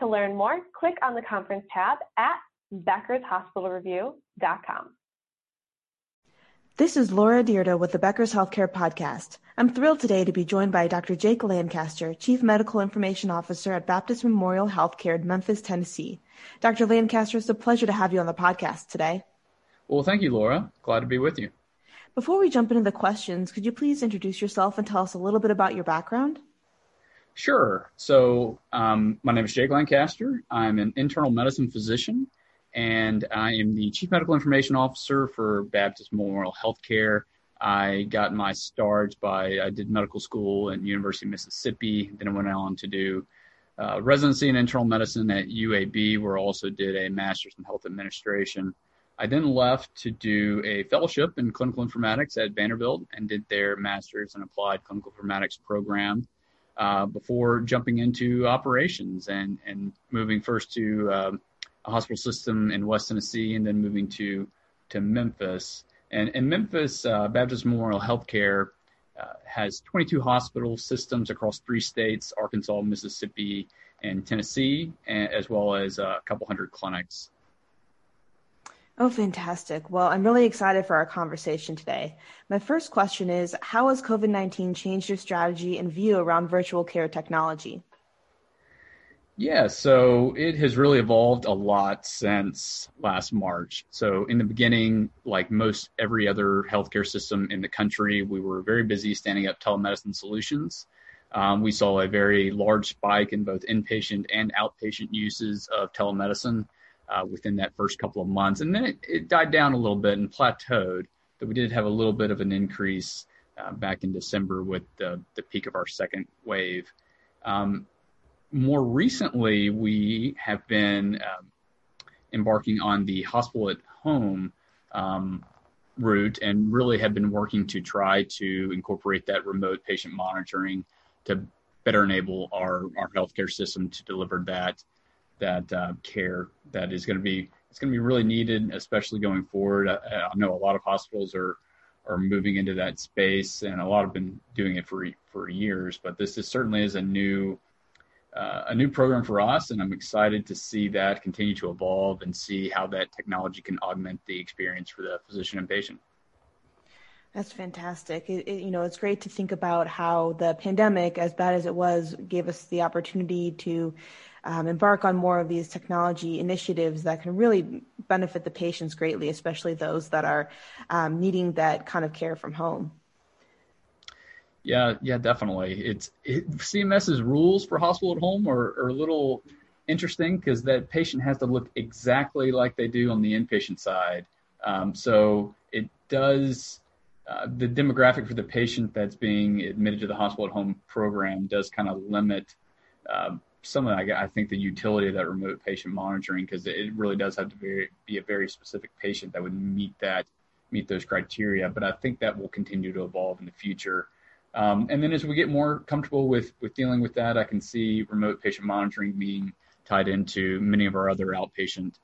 To learn more, click on the conference tab at beckershospitalreview.com. This is Laura Dyrda with the Becker's Healthcare Podcast. I'm thrilled today to be joined by Dr. Jake Lancaster, Chief Medical Information Officer at Baptist Memorial Healthcare in Memphis, Tennessee. Dr. Lancaster, it's a pleasure to have you on the podcast today. Well, thank you, Laura. Glad to be with you. Before we jump into the questions, could you please introduce yourself and tell us a little bit about your background? Sure. So, um, my name is Jake Lancaster. I'm an internal medicine physician and I am the Chief Medical Information Officer for Baptist Memorial Healthcare. I got my start by I did medical school at University of Mississippi. Then I went on to do uh, residency in internal medicine at UAB, where I also did a master's in health administration. I then left to do a fellowship in clinical informatics at Vanderbilt and did their master's in applied clinical informatics program uh, before jumping into operations and and moving first to um, a hospital system in West Tennessee, and then moving to to Memphis. And in Memphis, uh, Baptist Memorial Healthcare uh, has 22 hospital systems across three states: Arkansas, Mississippi, and Tennessee, as well as uh, a couple hundred clinics. Oh, fantastic. Well, I'm really excited for our conversation today. My first question is How has COVID 19 changed your strategy and view around virtual care technology? Yeah, so it has really evolved a lot since last March. So, in the beginning, like most every other healthcare system in the country, we were very busy standing up telemedicine solutions. Um, we saw a very large spike in both inpatient and outpatient uses of telemedicine uh, within that first couple of months. And then it, it, died down a little bit and plateaued, but we did have a little bit of an increase uh, back in December with the, the peak of our second wave. Um, more recently, we have been um, embarking on the hospital at home um, route and really have been working to try to incorporate that remote patient monitoring to better enable our, our healthcare system to deliver that that uh, care that is going to be it's going to be really needed, especially going forward. I, I, know a lot of hospitals are are moving into that space, and a lot have been doing it for for years. But this is certainly is a new uh, a new program for us, and I'm excited to see that continue to evolve and see how that technology can augment the experience for the physician and patient. That's fantastic. It, it, you know, it's great to think about how the pandemic, as bad as it was, gave us the opportunity to um, embark on more of these technology initiatives that can really benefit the patients greatly, especially those that are um, needing that kind of care from home. Yeah, yeah, definitely. It's it, CMS's rules for hospital at home are, are a little interesting because that patient has to look exactly like they do on the inpatient side. Um, so it does uh, the demographic for the patient that's being admitted to the hospital at home program does kind of limit uh, some of I think the utility of that remote patient monitoring because it really does have to be, be a very specific patient that would meet that meet those criteria. But I think that will continue to evolve in the future. Um, and then as we get more comfortable with with dealing with that, I can see remote patient monitoring being tied into many of our other outpatient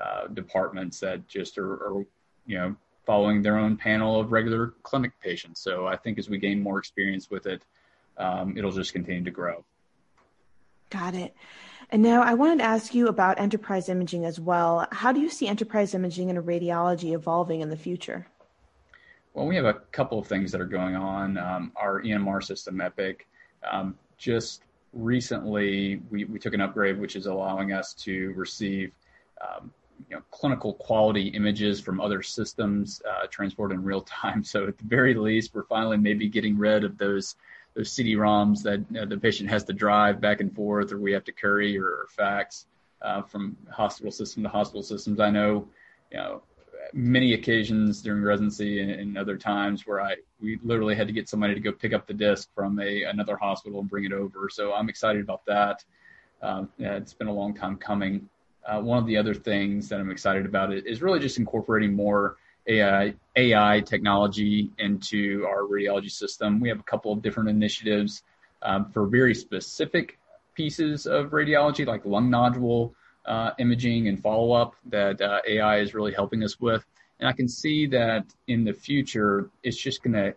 uh, departments that just are, are, you know, following their own panel of regular clinic patients. So I think as we gain more experience with it, um, it'll just continue to grow. Got it. And now I wanted to ask you about enterprise imaging as well. How do you see enterprise imaging and radiology evolving in the future? Well, we have a couple of things that are going on. Um, our EMR system, Epic, um, just recently we, we took an upgrade, which is allowing us to receive um, you know, clinical quality images from other systems uh, transported in real time. So at the very least, we're finally maybe getting rid of those those CD-ROMs that uh, the patient has to drive back and forth, or we have to curry or, or fax uh, from hospital system to hospital systems. I know, you know, many occasions during residency and, and, other times where I we literally had to get somebody to go pick up the disc from a another hospital and bring it over. So I'm excited about that. Um, yeah, it's been a long time coming. uh, one of the other things that I'm excited about is really just incorporating more AI, AI technology into our radiology system. We have a couple of different initiatives um, for very specific pieces of radiology, like lung nodule uh, imaging and follow up, that uh, AI is really helping us with. And I can see that in the future, it's just going to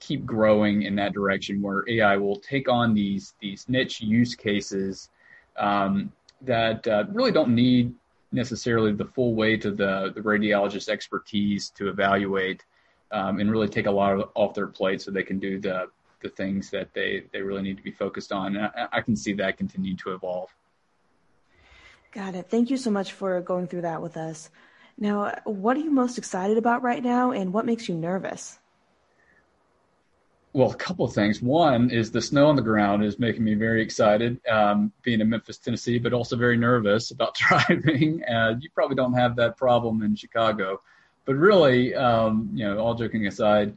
keep growing in that direction where AI will take on these these niche use cases um, that uh, really don't need necessarily the full weight of the, the radiologist expertise to evaluate um, and really take a lot of, off their plate so they can do the the things that they they really need to be focused on. And I, I can see that continue to evolve. Got it. Thank you so much for going through that with us. Now, what are you most excited about right now, and what makes you nervous? Well, a couple of things. One is the snow on the ground is making me very excited, um, being in Memphis, Tennessee, but also very nervous about driving. Uh, you probably don't have that problem in Chicago, but really, um, you know, all joking aside,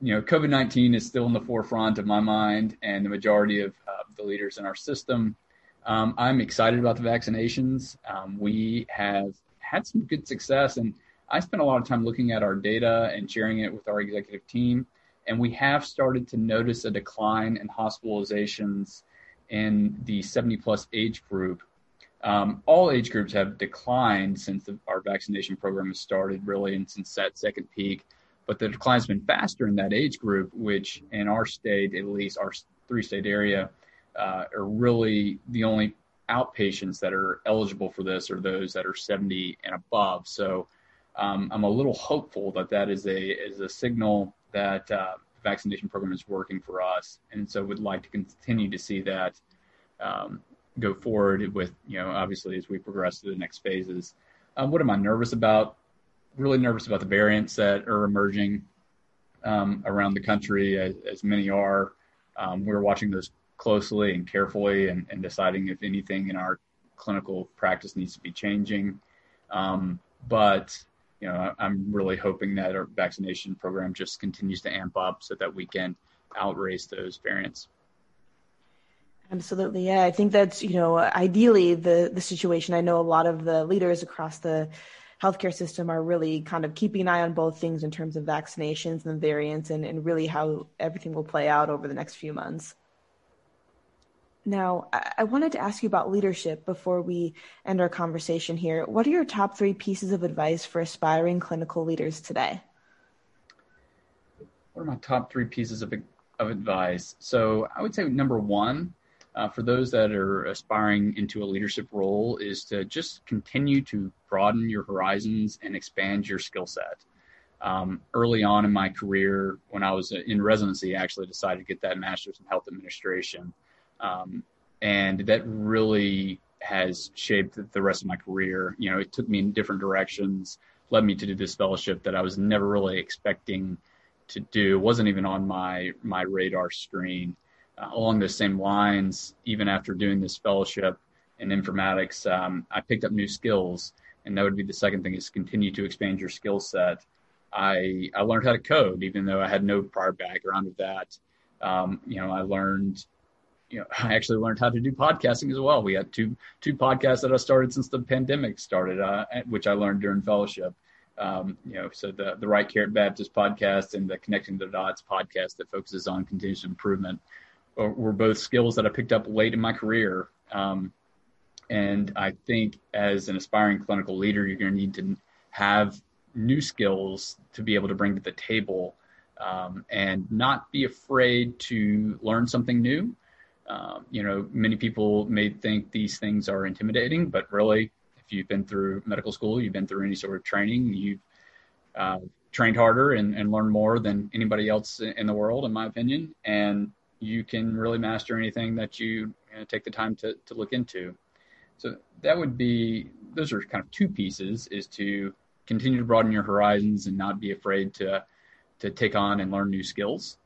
you know, COVID 19 is still in the forefront of my mind and the majority of uh, the leaders in our system. Um, I'm excited about the vaccinations. Um, we have had some good success, and I spent a lot of time looking at our data and sharing it with our executive team and we have started to notice a decline in hospitalizations in the 70 plus age group. Um, all age groups have declined since the, our vaccination program has started, really, and since that second peak. But the decline has been faster in that age group, which in our state, at least our three state area, uh, are really the only outpatients that are eligible for this are those that are 70 and above. So um, I'm a little hopeful that that is a is a signal that uh, vaccination program is working for us, and so would like to continue to see that um, go forward with you know obviously as we progress to the next phases. Um, what am I nervous about? Really nervous about the variants that are emerging um, around the country, as, as many are. Um, we're watching those closely and carefully, and, and, deciding if anything in our clinical practice needs to be changing. Um, but you know, I'm really hoping that our vaccination program just continues to amp up so that we can outrace those variants. Absolutely, yeah. I think that's you know ideally the the situation. I know a lot of the leaders across the healthcare system are really kind of keeping an eye on both things in terms of vaccinations and variants, and, and really how everything will play out over the next few months. Now, I wanted to ask you about leadership before we end our conversation here. What are your top three pieces of advice for aspiring clinical leaders today? What are my top three pieces of, of advice? So, I would say number one, uh, for those that are aspiring into a leadership role, is to just continue to broaden your horizons and expand your skill set. Um, early on in my career, when I was in residency, I actually decided to get that master's in health administration. Um, and that really has shaped the rest of my career. You know, it took me in different directions, led me to do this fellowship that I was never really expecting to do. It wasn't even on my my radar screen. Uh, along those same lines, even after doing this fellowship in informatics, um, I picked up new skills, and that would be the second thing: is continue to expand your skill set. I I learned how to code, even though I had no prior background of that. Um, you know, I learned you know, I actually learned how to do podcasting as well. We had two two podcasts that I started since the pandemic started, uh, which I learned during fellowship. Um, you know, so the the Right Care Baptist podcast and the Connecting the Dots podcast that focuses on continuous improvement were both skills that I picked up late in my career. Um, and I think as an aspiring clinical leader, you're going to need to have new skills to be able to bring to the table um, and not be afraid to learn something new um, you know, many people may think these things are intimidating, but really, if you've been through medical school, you've been through any sort of training, you've uh, trained harder and, and learned more than anybody else in the world, in my opinion, and you can really master anything that you, you know, take the time to, to look into. So that would be, those are kind of two pieces, is to continue to broaden your horizons and not be afraid to, to take on and learn new skills.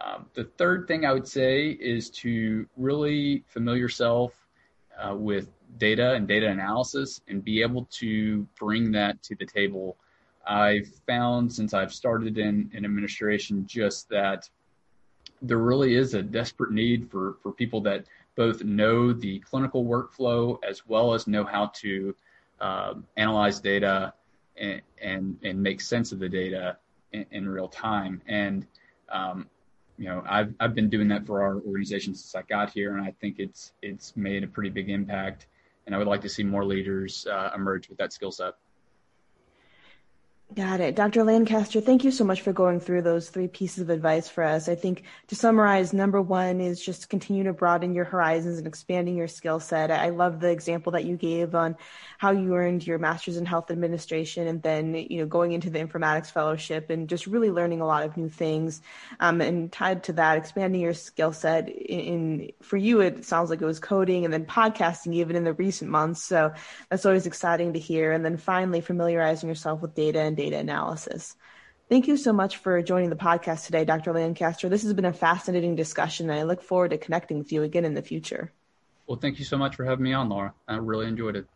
Um, the third thing I would say is to really familiar yourself uh, with data and data analysis and be able to bring that to the table. I've found since I've started in, in administration just that there really is a desperate need for, for people that both know the clinical workflow as well as know how to uh, analyze data and, and, and make sense of the data in, in real time. And um, you know, I've I've been doing that for our organization since I got here, and I think it's it's made a pretty big impact. And I would like to see more leaders uh, emerge with that skill set. Got it. Dr. Lancaster, thank you so much for going through those three pieces of advice for us. I think to summarize, number one is just continue to broaden your horizons and expanding your skill set. I love the example that you gave on how you earned your master's in health administration and then, you know, going into the informatics fellowship and just really learning a lot of new things. Um, and tied to that, expanding your skill set in, in, for you, it sounds like it was coding and then podcasting even in the recent months. So that's always exciting to hear. And then finally, familiarizing yourself with data data analysis. Thank you so much for joining the podcast today, Dr. Lancaster. This has been a fascinating discussion, and I look forward to connecting with you again in the future. Well, thank you so much for having me on, Laura. I really enjoyed it.